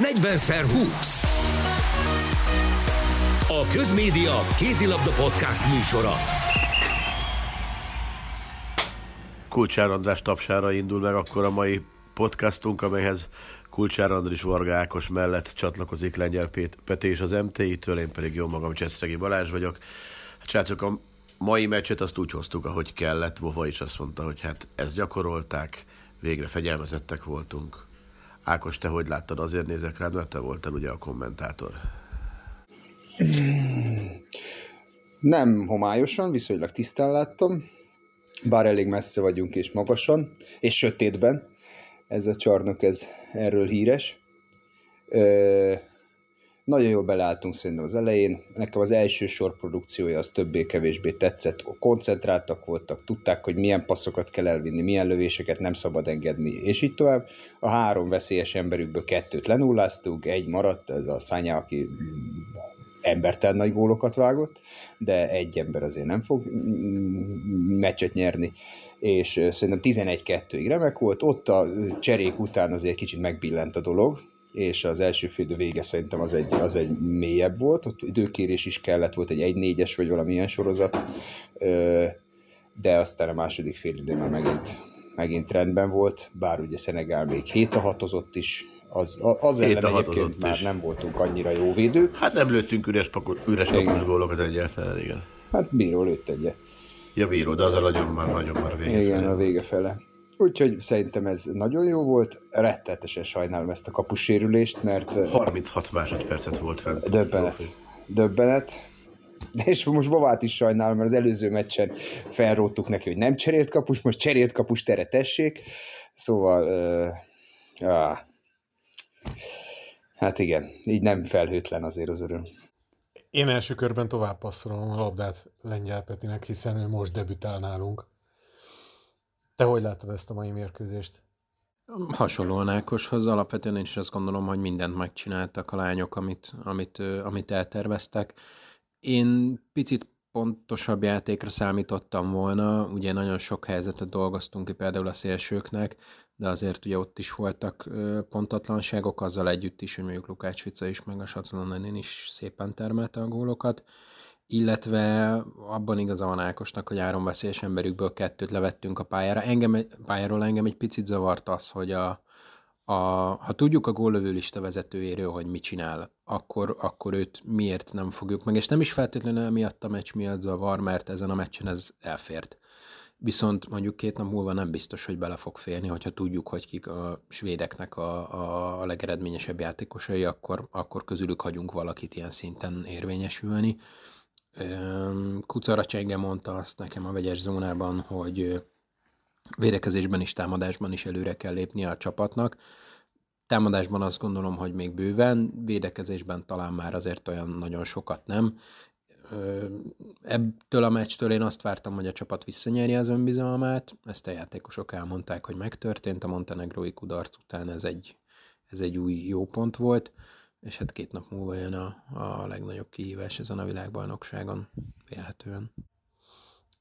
40x20. A Közmédia Kézilabda Podcast műsora. Kulcsár András tapsára indul meg akkor a mai podcastunk, amelyhez Kulcsár Andris Varga Ákos mellett csatlakozik Lengyel Peti és az MTI-től, én pedig jó magam Cseszregi Balázs vagyok. Csácok, a mai meccset azt úgy hoztuk, ahogy kellett. Vova is azt mondta, hogy hát ezt gyakorolták, végre fegyelmezettek voltunk. Ákos, te hogy láttad? Azért nézek rád, mert te voltál ugye a kommentátor. Nem homályosan, viszonylag tisztán láttam, bár elég messze vagyunk és magasan, és sötétben. Ez a csarnok, ez erről híres. Nagyon jól beleálltunk szerintem az elején. Nekem az első sor produkciója az többé-kevésbé tetszett. Koncentráltak voltak, tudták, hogy milyen passzokat kell elvinni, milyen lövéseket nem szabad engedni, és így tovább. A három veszélyes emberükből kettőt lenulláztuk, egy maradt, ez a Szanya, aki embertelen nagy gólokat vágott, de egy ember azért nem fog meccset nyerni és szerintem 11-2-ig remek volt, ott a cserék után azért kicsit megbillent a dolog, és az első fél vége szerintem az egy, az egy mélyebb volt, ott időkérés is kellett, volt egy 1-4-es vagy valamilyen sorozat, de aztán a második fél idő már megint, megint rendben volt, bár ugye Szenegál még 7 a hatozott is, az, az ellen egyébként is. már nem voltunk annyira jó védők. Hát nem lőttünk üres, paku, üres kapus gólokat egyáltalán, igen. Hát bíró lőtt egyet. Ja, bíró, de az a nagyon már, nagyon már a vége Igen, fele. a vége fele. Úgyhogy szerintem ez nagyon jó volt. Rettetesen sajnálom ezt a kapussérülést, mert... 36 másodpercet volt fent. Döbbenet. Döbbenet. És most Bovát is sajnálom, mert az előző meccsen felróttuk neki, hogy nem cserélt kapus, most cserélt kapus, tere tessék. Szóval... Uh, ah. Hát igen, így nem felhőtlen azért az öröm. Én első körben tovább passzolom a labdát Lengyel Petinek, hiszen ő most debütál nálunk. Te hogy láttad ezt a mai mérkőzést? Hasonlóan Ákoshoz, alapvetően én is azt gondolom, hogy mindent megcsináltak a lányok, amit, amit, amit elterveztek. Én picit pontosabb játékra számítottam volna, ugye nagyon sok helyzetet dolgoztunk ki például a szélsőknek, de azért ugye ott is voltak pontatlanságok, azzal együtt is, hogy mondjuk Lukács Vica is, meg a Sacalonen is szépen termelte a gólokat illetve abban igaza van Ákosnak, hogy áron veszélyes emberükből kettőt levettünk a pályára. Engem, pályáról engem egy picit zavart az, hogy a, a, ha tudjuk a góllövő lista vezetőjéről, hogy mit csinál, akkor, akkor őt miért nem fogjuk meg, és nem is feltétlenül emiatt a meccs miatt zavar, mert ezen a meccsen ez elfért. Viszont mondjuk két nap múlva nem biztos, hogy bele fog férni, hogyha tudjuk, hogy kik a svédeknek a, a, a legeredményesebb játékosai, akkor, akkor közülük hagyunk valakit ilyen szinten érvényesülni. Kucara Csenge mondta azt nekem a vegyes zónában, hogy védekezésben is, támadásban is előre kell lépnie a csapatnak. Támadásban azt gondolom, hogy még bőven, védekezésben talán már azért olyan nagyon sokat nem. Ebből a meccstől én azt vártam, hogy a csapat visszanyerje az önbizalmát, ezt a játékosok elmondták, hogy megtörtént, a montenegrói kudarc után ez egy, ez egy új jó pont volt és hát két nap múlva jön a, a legnagyobb kihívás ezen a világbajnokságon, vélhetően.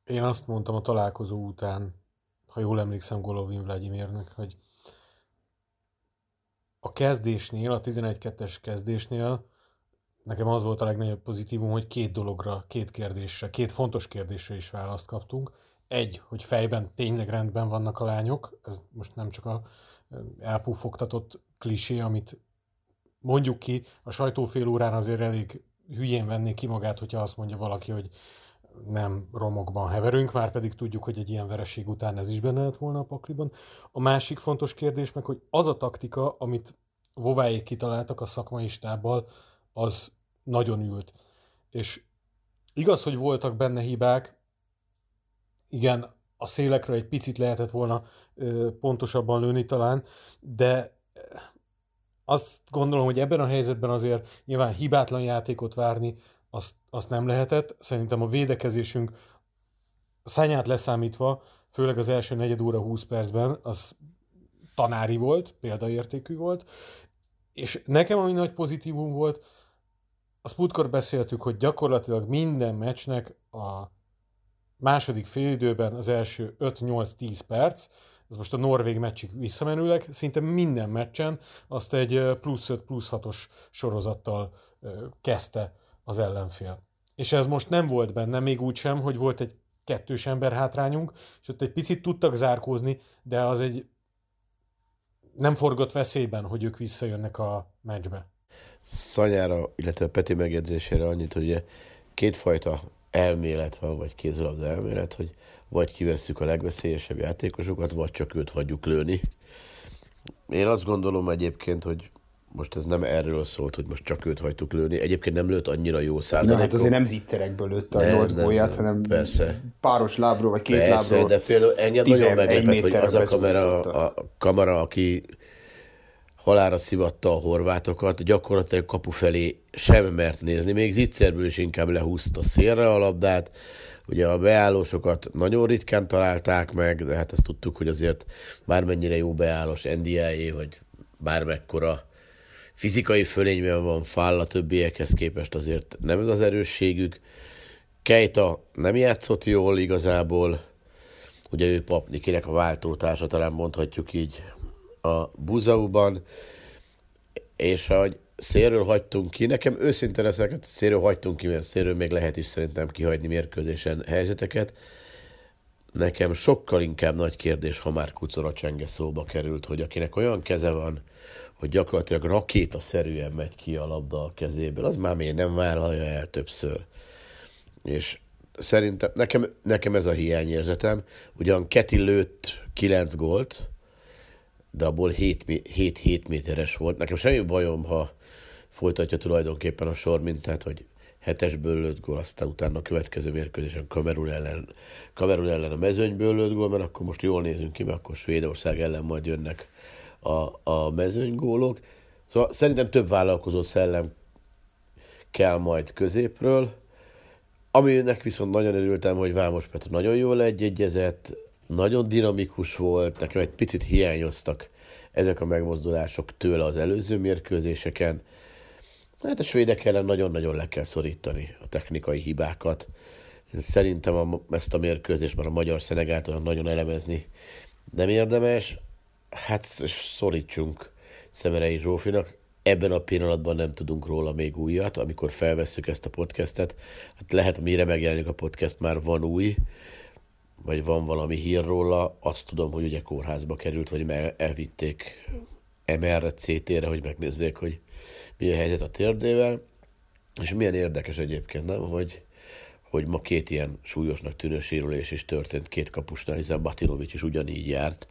Én azt mondtam a találkozó után, ha jól emlékszem Golovin Vladimirnek, hogy a kezdésnél, a 11-2-es kezdésnél nekem az volt a legnagyobb pozitívum, hogy két dologra, két kérdésre, két fontos kérdésre is választ kaptunk. Egy, hogy fejben tényleg rendben vannak a lányok, ez most nem csak a elpufogtatott klisé, amit mondjuk ki, a sajtó fél órán azért elég hülyén venné ki magát, hogyha azt mondja valaki, hogy nem romokban heverünk, már pedig tudjuk, hogy egy ilyen vereség után ez is benne lett volna a pakliban. A másik fontos kérdés meg, hogy az a taktika, amit Vováék kitaláltak a szakmai stábbal, az nagyon ült. És igaz, hogy voltak benne hibák, igen, a szélekre egy picit lehetett volna ö, pontosabban lőni talán, de azt gondolom, hogy ebben a helyzetben azért nyilván hibátlan játékot várni, azt, azt nem lehetett. Szerintem a védekezésünk szányát leszámítva, főleg az első negyed óra 20 percben, az tanári volt, példaértékű volt, és nekem ami nagy pozitívum volt, azt múltkor beszéltük, hogy gyakorlatilag minden meccsnek a második félidőben az első 5-8-10 perc, ez most a Norvég meccsig visszamenőleg, szinte minden meccsen azt egy plusz 5, plusz 6-os sorozattal kezdte az ellenfél. És ez most nem volt benne, még úgy sem, hogy volt egy kettős ember hátrányunk, és ott egy picit tudtak zárkózni, de az egy nem forgott veszélyben, hogy ők visszajönnek a meccsbe. Szanyára, illetve Peti megjegyzésére annyit, hogy kétfajta elmélet van, vagy kézilabda elmélet, hogy vagy kivesszük a legveszélyesebb játékosokat, vagy csak őt hagyjuk lőni. Én azt gondolom egyébként, hogy most ez nem erről szólt, hogy most csak őt hagytuk lőni. Egyébként nem lőtt annyira jó százalékot. Na, hát azért nem zicserekből lőtt a nyolc gólját, hanem persze. páros lábról, vagy két persze, lábról. de például engem nagyon meglepett, hogy az a kamera, a kamera, aki halára szivatta a horvátokat, gyakorlatilag kapu felé sem mert nézni, még zicserből is inkább lehúzta szélre a labdát, Ugye a beállósokat nagyon ritkán találták meg, de hát ezt tudtuk, hogy azért bármennyire jó beállós NDI, vagy bármekkora fizikai fölényben van Fáll a többiekhez képest azért nem ez az erősségük. Kejta nem játszott jól igazából, ugye ő Papnikinek a váltótársa, talán mondhatjuk így a Buzauban, és hogy szélről hagytunk ki. Nekem őszinte leszek, hogy szélről hagytunk ki, mert szélről még lehet is szerintem kihagyni mérkőzésen helyzeteket. Nekem sokkal inkább nagy kérdés, ha már Kucora Csenge szóba került, hogy akinek olyan keze van, hogy gyakorlatilag rakétaszerűen megy ki a labda a kezéből, az már miért nem vállalja el többször. És szerintem nekem, nekem ez a hiányérzetem. Ugyan Keti lőtt 9 gólt, de abból 7-7 méteres volt. Nekem semmi bajom, ha folytatja tulajdonképpen a sor, mint tehát, hogy hetesből lőtt gól, aztán utána a következő mérkőzésen Kamerun ellen, Kamerun ellen a mezőnyből lőtt gól, mert akkor most jól nézünk ki, mert akkor Svédország ellen majd jönnek a, a mezőnygólok. Szóval szerintem több vállalkozó szellem kell majd középről, aminek viszont nagyon örültem, hogy Vámos Petra nagyon jól egyegyezett, nagyon dinamikus volt, nekem egy picit hiányoztak ezek a megmozdulások tőle az előző mérkőzéseken. Hát a svédek ellen nagyon-nagyon le kell szorítani a technikai hibákat. Én szerintem a, ezt a mérkőzést már a magyar szenegáltal nagyon elemezni nem érdemes. Hát szorítsunk Szemerei Zsófinak. Ebben a pillanatban nem tudunk róla még újat, amikor felvesszük ezt a podcastet. Hát lehet, mire megjelenik a podcast, már van új, vagy van valami hír róla. Azt tudom, hogy ugye kórházba került, vagy elvitték MR-re, CT-re, hogy megnézzék, hogy mi a helyzet a térdével, és milyen érdekes egyébként, nem, hogy, hogy ma két ilyen súlyosnak tűnő sérülés is történt két kapusnál, hiszen Batinovics is ugyanígy járt,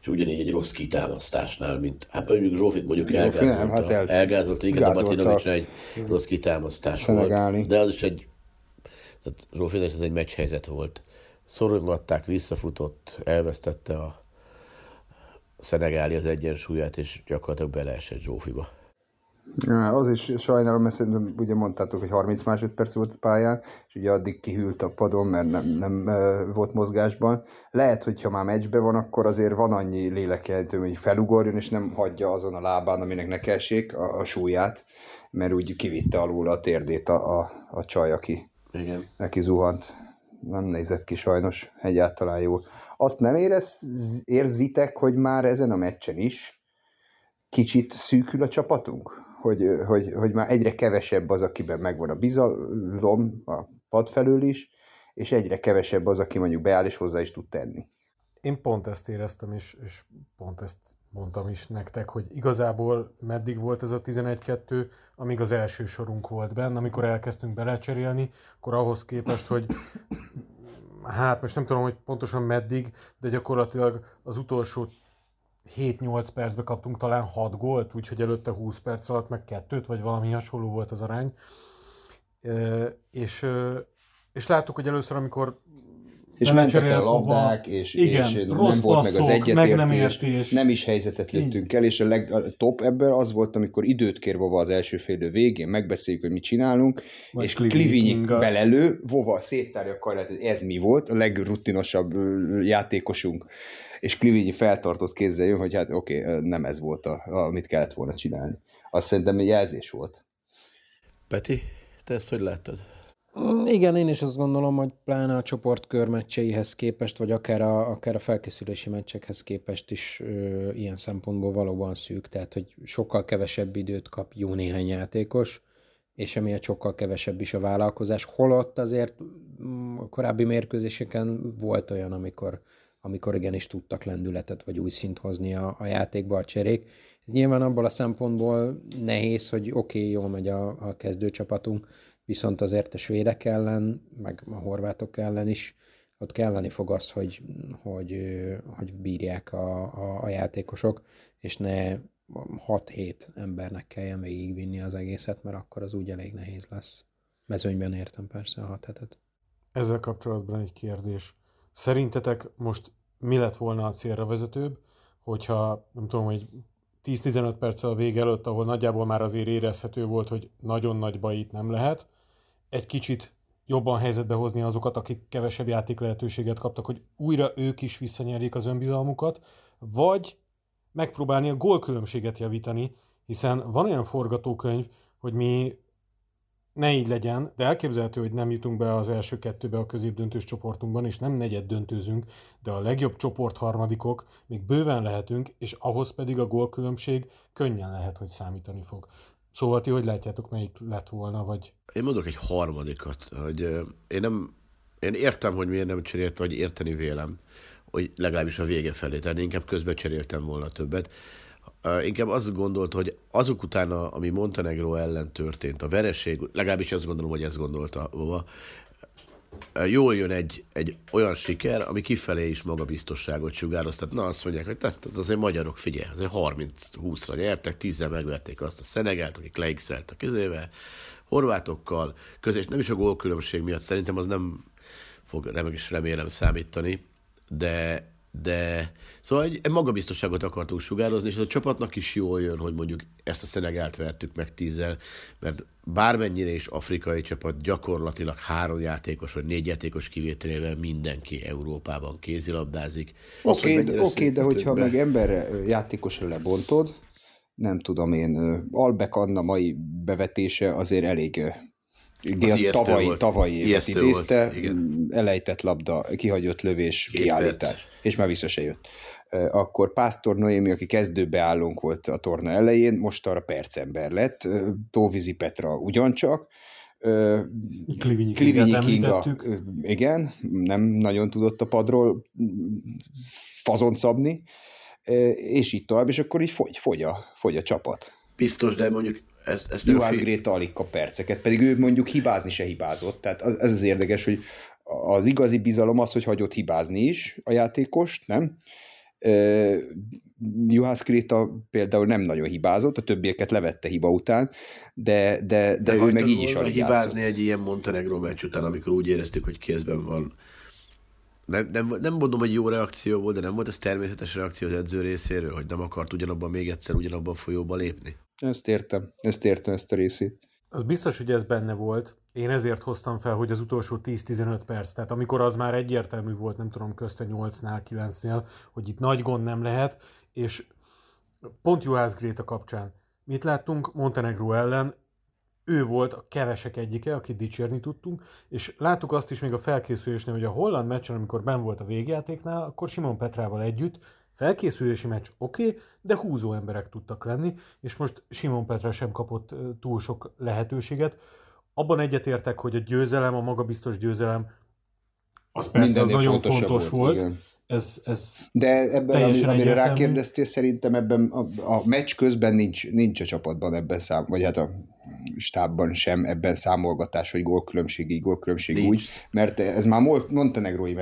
és ugyanígy egy rossz kitámasztásnál, mint hát mondjuk Zsófit mondjuk elgázolta, nem, hát el, elgázolta, igen, de Batinovics egy rossz kitámasztás volt, de az is egy, tehát Zsófit ez egy meccshelyzet volt. Szorongatták, visszafutott, elvesztette a Szenegáli az egyensúlyát, és gyakorlatilag beleesett Zsófiba. Az is sajnálom, mert szerintem ugye mondtátok, hogy 30 másodperc volt a pályán, és ugye addig kihűlt a padon, mert nem, nem volt mozgásban. Lehet, hogy ha már meccsben van, akkor azért van annyi lélekjelentő, hogy felugorjon, és nem hagyja azon a lábán, aminek ne kessék a, a súlyát, mert úgy kivitte alul a térdét a, a, a csaj, aki Igen. neki zuhant. Nem nézett ki sajnos egyáltalán jól. Azt nem érez, érzitek, hogy már ezen a meccsen is kicsit szűkül a csapatunk? Hogy, hogy, hogy már egyre kevesebb az, akiben megvan a bizalom a pad felől is, és egyre kevesebb az, aki mondjuk beáll és hozzá is tud tenni. Én pont ezt éreztem, és, és pont ezt mondtam is nektek, hogy igazából meddig volt ez a 11-2, amíg az első sorunk volt benne, amikor elkezdtünk belecserélni, akkor ahhoz képest, hogy hát most nem tudom, hogy pontosan meddig, de gyakorlatilag az utolsó 7-8 percbe kaptunk talán 6 gólt, úgyhogy előtte 20 perc alatt meg kettőt, vagy valami hasonló volt az arány. És, és láttuk, hogy először, amikor és mentek el labdák, és, igen, és nem volt meg az egyetértés, meg nem, értés. nem is helyzetet lőttünk el, és a, leg, a top ebből az volt, amikor időt kér Vova az első félő végén, megbeszéljük, hogy mit csinálunk, Vagy és Klivinyi belelő, Vova széttárja a karját, hogy ez mi volt, a legrutinosabb játékosunk és Klivinyi feltartott kézzel jön, hogy hát oké, okay, nem ez volt, a, amit kellett volna csinálni. Azt szerintem egy jelzés volt. Peti, te ezt hogy láttad? Mm, igen, én is azt gondolom, hogy pláne a csoport körmeccseihez képest, vagy akár a, akár a felkészülési meccsekhez képest is ö, ilyen szempontból valóban szűk, tehát hogy sokkal kevesebb időt kap jó néhány játékos, és emiatt sokkal kevesebb is a vállalkozás. Holott azért mm, a korábbi mérkőzéseken volt olyan, amikor, amikor igenis tudtak lendületet vagy új szint hozni a, a játékba a cserék. Ez nyilván abból a szempontból nehéz, hogy oké, okay, jól megy a, a kezdőcsapatunk, viszont azért a svédek ellen, meg a horvátok ellen is ott kelleni fog az, hogy, hogy, hogy bírják a, a, a játékosok, és ne 6-7 embernek kelljen végigvinni az egészet, mert akkor az úgy elég nehéz lesz. Mezőnyben értem persze a 6 hetet. Ezzel kapcsolatban egy kérdés. Szerintetek most mi lett volna a célra vezetőbb, hogyha nem tudom, hogy 10-15 perc a vége előtt, ahol nagyjából már azért érezhető volt, hogy nagyon nagy baj itt nem lehet, egy kicsit jobban helyzetbe hozni azokat, akik kevesebb játék lehetőséget kaptak, hogy újra ők is visszanyerjék az önbizalmukat, vagy megpróbálni a gólkülönbséget javítani, hiszen van olyan forgatókönyv, hogy mi ne így legyen, de elképzelhető, hogy nem jutunk be az első kettőbe a középdöntős csoportunkban, és nem negyed döntőzünk, de a legjobb csoport harmadikok még bőven lehetünk, és ahhoz pedig a gólkülönbség könnyen lehet, hogy számítani fog. Szóval ti hogy látjátok, melyik lett volna, vagy... Én mondok egy harmadikat, hogy én nem, én értem, hogy miért nem cserélt, vagy érteni vélem, hogy legalábbis a vége felé, tehát inkább közben cseréltem volna többet. Inkább azt gondolt, hogy azok után, ami Montenegro ellen történt, a vereség, legalábbis azt gondolom, hogy ezt gondolta jól jön egy, egy olyan siker, ami kifelé is magabiztosságot sugároz. Tehát na azt mondják, hogy tehát azért magyarok, figyelj, azért 30-20-ra nyertek, 10 megvették azt a Szenegelt, akik leigszeltek közével, horvátokkal, közös, nem is a gólkülönbség miatt, szerintem az nem fog, nem is remélem számítani, de de szóval egy magabiztosságot akartunk sugározni, és a csapatnak is jól jön, hogy mondjuk ezt a Szenegált vertük meg tízzel, mert bármennyire is afrikai csapat gyakorlatilag három játékos vagy négy játékos kivételével mindenki Európában kézilabdázik. Oké, okay, okay, de hogyha be... meg ember játékosra lebontod, nem tudom én, Albek Anna mai bevetése azért elég igen, tavalyi, volt. tavalyi évet idézte, volt, elejtett labda, kihagyott lövés, Két kiállítás, perc. és már vissza se jött. Akkor Pásztor Noémi, aki kezdőbeállónk volt a torna elején, most arra percember lett, Tóvizi Petra ugyancsak, Klivinyi, Klivinyi Kinga, igen, nem nagyon tudott a padról fazon szabni, és így tovább, és akkor így fogy, fogy, a, fogy a csapat. Biztos, de mondjuk ez, ez Juhász Gréta alig kap perceket, pedig ő mondjuk hibázni se hibázott. Tehát az, ez az érdekes, hogy az igazi bizalom az, hogy hagyott hibázni is a játékost, nem? Uh, Juhász Kréta például nem nagyon hibázott, a többieket levette hiba után, de, de, de, de ő meg így is alig hibázni játszott. egy ilyen Montenegro meccs után, amikor úgy éreztük, hogy kézben van. Nem, nem, nem mondom, hogy jó reakció volt, de nem volt ez természetes reakció az edző részéről, hogy nem akart ugyanabban még egyszer ugyanabban a folyóba lépni? Ezt értem, ezt értem ezt a részét. Az biztos, hogy ez benne volt. Én ezért hoztam fel, hogy az utolsó 10-15 perc, tehát amikor az már egyértelmű volt, nem tudom, közte 8-nál, 9-nél, hogy itt nagy gond nem lehet, és pont Juhász Gréta kapcsán mit láttunk Montenegro ellen, ő volt a kevesek egyike, akit dicsérni tudtunk, és láttuk azt is még a felkészülésnél, hogy a holland meccsen, amikor ben volt a végjátéknál, akkor Simon Petrával együtt Felkészülési meccs oké, okay, de húzó emberek tudtak lenni, és most Simon Petra sem kapott túl sok lehetőséget. Abban egyetértek, hogy a győzelem, a magabiztos győzelem, az persze az nagyon fontos volt. volt ez, ez De ebben, ami, amire rákérdeztél, szerintem ebben a, a meccs közben nincs, nincs a csapatban ebben szám, vagy hát a stábban sem ebben számolgatás, hogy gólkülönbség így, gólkülönbség nincs. úgy, mert ez már Montenegrói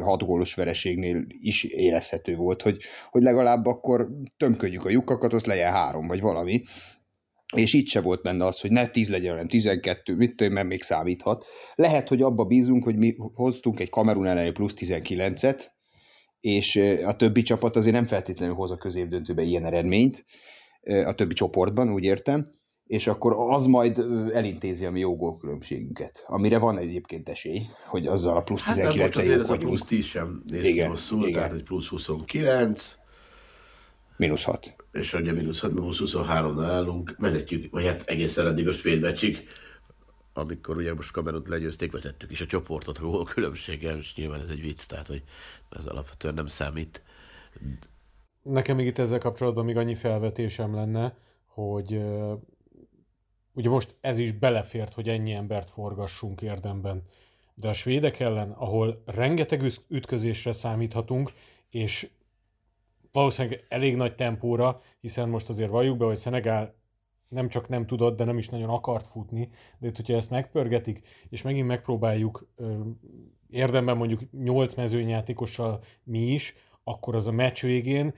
hat gólos vereségnél is érezhető volt, hogy, hogy legalább akkor tömködjük a lyukakat, az legyen három, vagy valami, és itt se volt benne az, hogy ne 10 legyen, hanem 12, mit tudom, mert még számíthat. Lehet, hogy abba bízunk, hogy mi hoztunk egy Kamerun elleni plusz 19-et, és a többi csapat azért nem feltétlenül hoz a középdöntőbe ilyen eredményt, a többi csoportban, úgy értem, és akkor az majd elintézi a mi jó gólkülönbségünket, amire van egyébként esély, hogy azzal a plusz 19 hát, azért ez a plusz 10 sem néz igen, ki rosszul, igen. tehát egy plusz 29. Minusz 6. És ugye mínusz 6, mínusz 23-nal állunk, vezetjük, vagy hát egészen eddig a svéd meccsig, amikor ugye most Kameront legyőzték, vezettük is a csoportot a gól különbséggel, és nyilván ez egy vicc, tehát hogy ez alapvetően nem számít. Nekem még itt ezzel kapcsolatban még annyi felvetésem lenne, hogy ugye most ez is belefért, hogy ennyi embert forgassunk érdemben. De a svédek ellen, ahol rengeteg ütközésre számíthatunk, és valószínűleg elég nagy tempóra, hiszen most azért valljuk be, hogy Szenegál nem csak nem tudott, de nem is nagyon akart futni, de itt, hogyha ezt megpörgetik, és megint megpróbáljuk ö, érdemben mondjuk 8 mezőnyjátékossal mi is, akkor az a meccs végén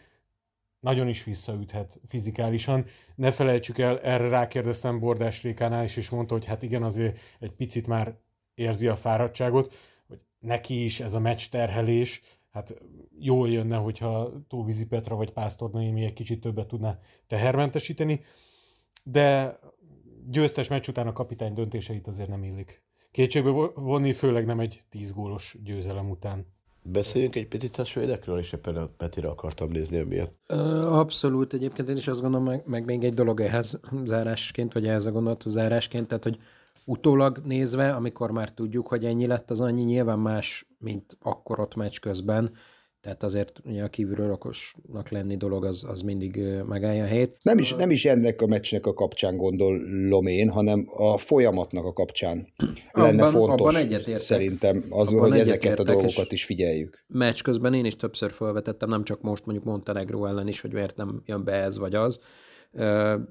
nagyon is visszaüthet fizikálisan. Ne felejtsük el, erre rákérdeztem Bordás Rékánál is, és mondta, hogy hát igen, azért egy picit már érzi a fáradtságot, hogy neki is ez a meccs terhelés, hát jól jönne, hogyha Tóvízi Petra vagy Pásztor Noémi egy kicsit többet tudná tehermentesíteni, de győztes meccs után a kapitány döntéseit azért nem illik. Kétségbe vonni, főleg nem egy tíz gólos győzelem után. Beszéljünk egy picit a svédekről, és éppen a Petira akartam nézni miatt. Abszolút, egyébként én is azt gondolom, meg, meg még egy dolog ehhez zárásként, vagy ehhez a gondolathoz zárásként, tehát hogy utólag nézve, amikor már tudjuk, hogy ennyi lett, az annyi nyilván más, mint akkor ott meccs közben, tehát azért ugye a kívülről okosnak lenni dolog az, az mindig megállja a helyét. Nem is, nem is ennek a meccsnek a kapcsán gondolom én, hanem a folyamatnak a kapcsán lenne abban, fontos abban egyetértek. szerintem az, abban hogy ezeket a dolgokat is figyeljük. Meccs közben én is többször felvetettem, nem csak most mondjuk Montenegro ellen is, hogy miért nem jön be ez vagy az,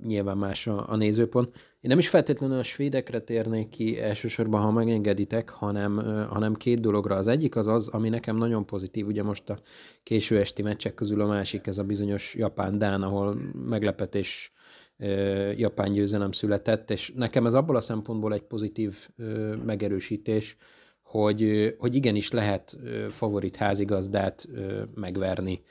nyilván más a, a nézőpont. Én nem is feltétlenül a svédekre térnék ki elsősorban, ha megengeditek, hanem, hanem két dologra. Az egyik az az, ami nekem nagyon pozitív, ugye most a késő esti meccsek közül a másik, ez a bizonyos Japán-Dán, ahol meglepetés japán győzelem született, és nekem ez abból a szempontból egy pozitív megerősítés, hogy, hogy igenis lehet favorit házigazdát megverni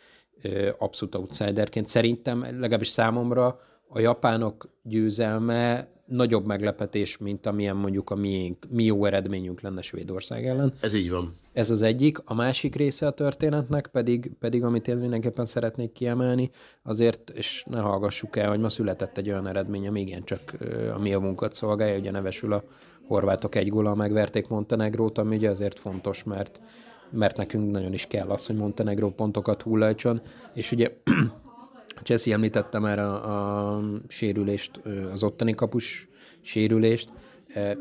abszolút outsiderként. Szerintem, legalábbis számomra a japánok győzelme nagyobb meglepetés, mint amilyen mondjuk a miénk, mi jó eredményünk lenne Svédország ellen. Ez így van. Ez az egyik. A másik része a történetnek pedig, pedig amit én mindenképpen szeretnék kiemelni, azért, és ne hallgassuk el, hogy ma született egy olyan eredmény, ami igencsak a mi javunkat szolgálja, ugye nevesül a horvátok egy góla megverték Montenegrót, ami ugye azért fontos, mert mert nekünk nagyon is kell az, hogy Montenegro pontokat hullajtson, és ugye Cseszi említette már a, a sérülést, az ottani kapus sérülést,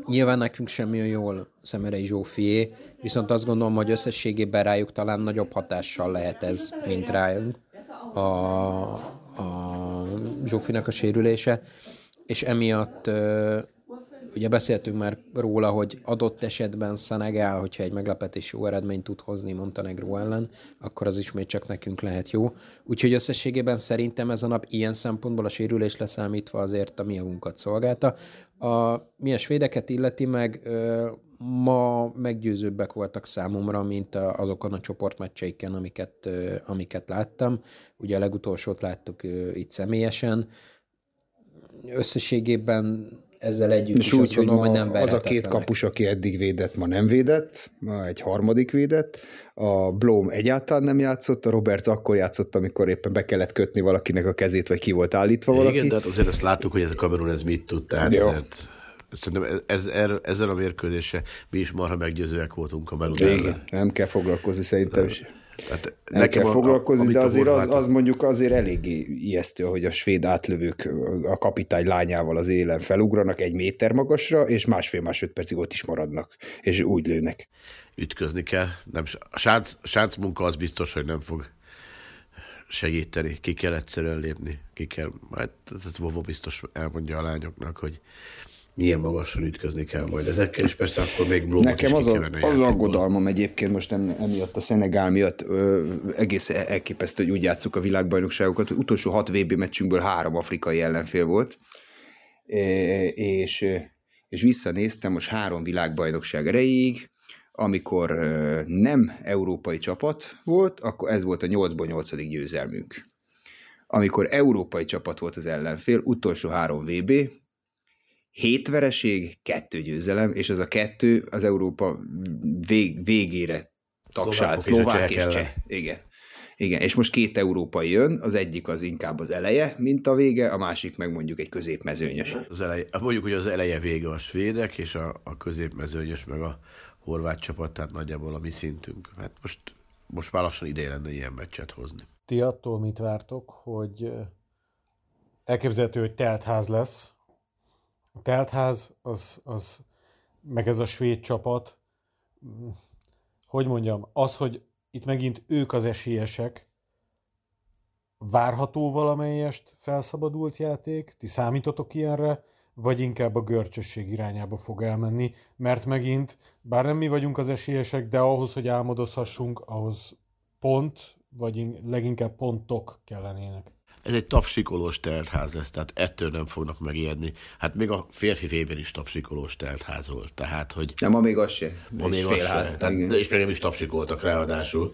Nyilván nekünk semmi olyan jól Szemerei Zsófié, viszont azt gondolom, hogy összességében rájuk talán nagyobb hatással lehet ez, mint rájuk a, a Zsófinak a sérülése, és emiatt Ugye beszéltünk már róla, hogy adott esetben Szenegál, hogyha egy meglepetés jó eredményt tud hozni Montenegro ellen, akkor az ismét csak nekünk lehet jó. Úgyhogy összességében szerintem ez a nap ilyen szempontból a sérülés leszámítva azért a mi jagunkat szolgálta. A, mi a svédeket illeti meg ö, ma meggyőzőbbek voltak számomra, mint a, azokon a csoportmeccseiken, amiket, ö, amiket láttam. Ugye a legutolsót láttuk ö, itt személyesen. Összességében ezzel együtt és is úgy, azt gondolom, hogy nem Az a két kapus, aki eddig védett, ma nem védett, ma egy harmadik védett. A Blom egyáltalán nem játszott, a Roberts akkor játszott, amikor éppen be kellett kötni valakinek a kezét, vagy ki volt állítva valaki. Igen, de hát azért ezt láttuk, hogy ez a Kamerun ez mit tud, tehát Jó. ezért Szerintem ez, ez, ezzel a mérkőzéssel mi is marha meggyőzőek voltunk a Melun Igen, nem kell foglalkozni szerintem is. Tehát nem nekem kell foglalkozni, a, de azért az, az mondjuk azért eléggé ijesztő, hogy a svéd átlövők a kapitány lányával az élen felugranak egy méter magasra, és másfél másfél percig ott is maradnak, és úgy lőnek. Ütközni kell. Nem, a sánc, sánc munka az biztos, hogy nem fog segíteni. Ki kell egyszerűen lépni. Ki kell, majd ez Vovo biztos elmondja a lányoknak, hogy milyen magasan ütközni kell majd ezekkel, és persze akkor még Blumot Nekem az, a, az aggodalmam egyébként most emiatt a Szenegál miatt ö, egész elképesztő, hogy úgy játszuk a világbajnokságokat. hogy Utolsó hat VB meccsünkből három afrikai ellenfél volt, és, és visszanéztem most három világbajnokság erejéig, amikor nem európai csapat volt, akkor ez volt a 8-ból 8. győzelmünk. Amikor európai csapat volt az ellenfél, utolsó három VB, hét vereség, kettő győzelem, és az a kettő az Európa vég, végére tagsált, szlovák és cseh. Igen. Igen, és most két európai jön, az egyik az inkább az eleje, mint a vége, a másik meg mondjuk egy középmezőnyös. Az eleje, mondjuk, hogy az eleje vége a svédek, és a, a középmezőnyös meg a horvát csapat, tehát nagyjából a mi szintünk. Hát most, most már lassan ideje lenne ilyen meccset hozni. Ti attól mit vártok, hogy elképzelhető, hogy teltház lesz. A teltház, az, az, meg ez a svéd csapat, hogy mondjam, az, hogy itt megint ők az esélyesek, várható valamelyest felszabadult játék, ti számítotok ilyenre, vagy inkább a görcsösség irányába fog elmenni, mert megint, bár nem mi vagyunk az esélyesek, de ahhoz, hogy álmodozhassunk, ahhoz pont, vagy leginkább pontok kellenének. Ez egy tapsikolós teltház lesz, tehát ettől nem fognak megijedni. Hát még a férfi fében is tapsikolós teltház volt, tehát hogy... Nem, ma még az se. Ma még az se. Tehát, de és még nem is tapsikoltak ráadásul.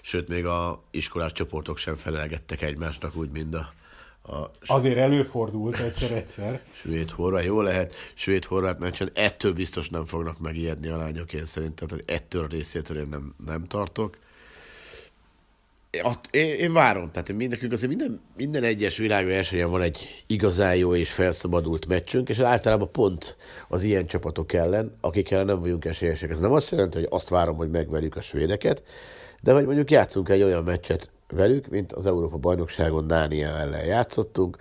Sőt, még a iskolás csoportok sem felelgettek egymásnak, úgy, mint a, a Azért előfordult egyszer-egyszer. Svéd-horvát, jó lehet, svéd-horvát meccsen ettől biztos nem fognak megijedni a lányok, én szerintem, tehát ettől a részétől én nem, nem tartok én, én várom, tehát nekünk azért minden, minden egyes világversenyen van egy igazán jó és felszabadult meccsünk, és általában pont az ilyen csapatok ellen, akik ellen nem vagyunk esélyesek. Ez nem azt jelenti, hogy azt várom, hogy megverjük a svédeket, de hogy mondjuk játszunk egy olyan meccset velük, mint az Európa bajnokságon Dánia ellen játszottunk,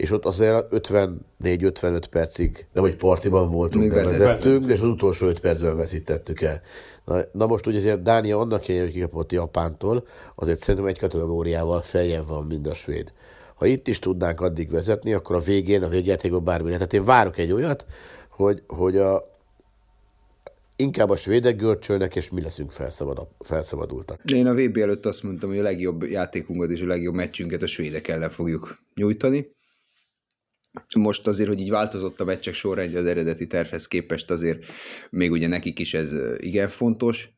és ott azért 54-55 percig, nem hogy partiban voltunk, Még vezettünk, és az utolsó 5 percben veszítettük el. Na, na most ugye azért Dánia annak ellenére, hogy kikapott Japántól, azért szerintem egy kategóriával feljebb van, mint a svéd. Ha itt is tudnánk addig vezetni, akkor a végén, a végjátékban bármi lehet. Tehát én várok egy olyat, hogy, hogy a, inkább a svédek görcsölnek, és mi leszünk felszabad, felszabadultak. Én a VB előtt azt mondtam, hogy a legjobb játékunkat és a legjobb meccsünket a svédek ellen fogjuk nyújtani. Most azért, hogy így változott a meccsek sorrendje az eredeti tervhez képest, azért még ugye nekik is ez igen fontos.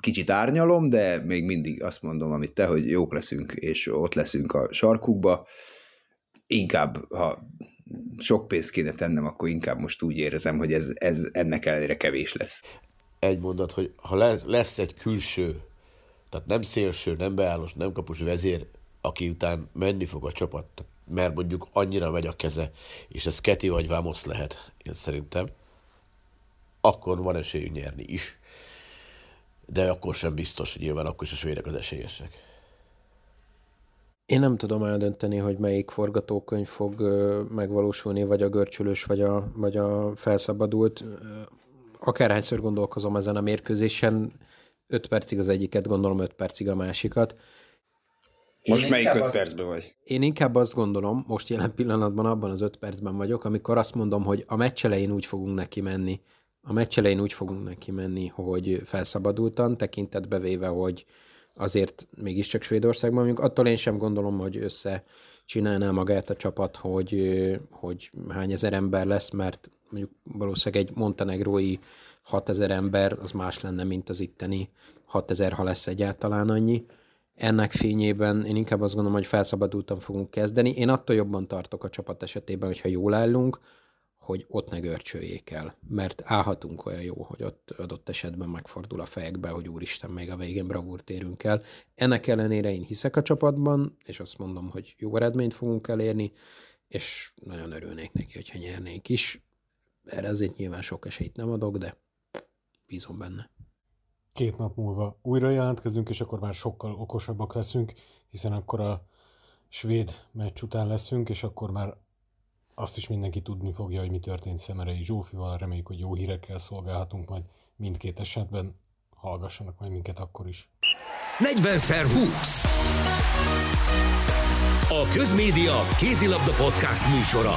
Kicsit árnyalom, de még mindig azt mondom, amit te, hogy jók leszünk, és ott leszünk a sarkukba. Inkább, ha sok pénzt kéne tennem, akkor inkább most úgy érzem, hogy ez, ez ennek ellenére kevés lesz. Egy mondat, hogy ha lesz egy külső, tehát nem szélső, nem beállós, nem kapus vezér, aki után menni fog a csapat, mert mondjuk annyira megy a keze, és ez Keti vagy Vámosz lehet, én szerintem, akkor van esélyünk nyerni is. De akkor sem biztos, hogy nyilván akkor is a svédek az esélyesek. Én nem tudom eldönteni, hogy melyik forgatókönyv fog megvalósulni, vagy a görcsülős, vagy a, vagy a felszabadult. Akárhányszor gondolkozom ezen a mérkőzésen, 5 percig az egyiket, gondolom 5 percig a másikat. Most melyik öt az... percben vagy? Én inkább azt gondolom, most jelen pillanatban abban az öt percben vagyok, amikor azt mondom, hogy a meccs elején úgy fogunk neki menni, a meccs elején úgy fogunk neki menni, hogy felszabadultan, tekintetbe véve, hogy azért mégiscsak Svédországban vagyunk. Attól én sem gondolom, hogy össze csinálná magát a csapat, hogy, hogy hány ezer ember lesz, mert mondjuk valószínűleg egy montenegrói 6000 ember, az más lenne, mint az itteni 6000, ha lesz egyáltalán annyi ennek fényében én inkább azt gondolom, hogy felszabadultan fogunk kezdeni. Én attól jobban tartok a csapat esetében, hogyha jól állunk, hogy ott ne görcsöljék el, mert állhatunk olyan jó, hogy ott adott esetben megfordul a fejekbe, hogy úristen, még a végén bravúrt érünk el. Ennek ellenére én hiszek a csapatban, és azt mondom, hogy jó eredményt fogunk elérni, és nagyon örülnék neki, hogyha nyernénk is. Erre azért nyilván sok esélyt nem adok, de bízom benne két nap múlva újra jelentkezünk, és akkor már sokkal okosabbak leszünk, hiszen akkor a svéd meccs után leszünk, és akkor már azt is mindenki tudni fogja, hogy mi történt Szemerei Zsófival. Reméljük, hogy jó hírekkel szolgálhatunk majd mindkét esetben. Hallgassanak majd minket akkor is. 40x20 A Közmédia Kézilabda Podcast műsora.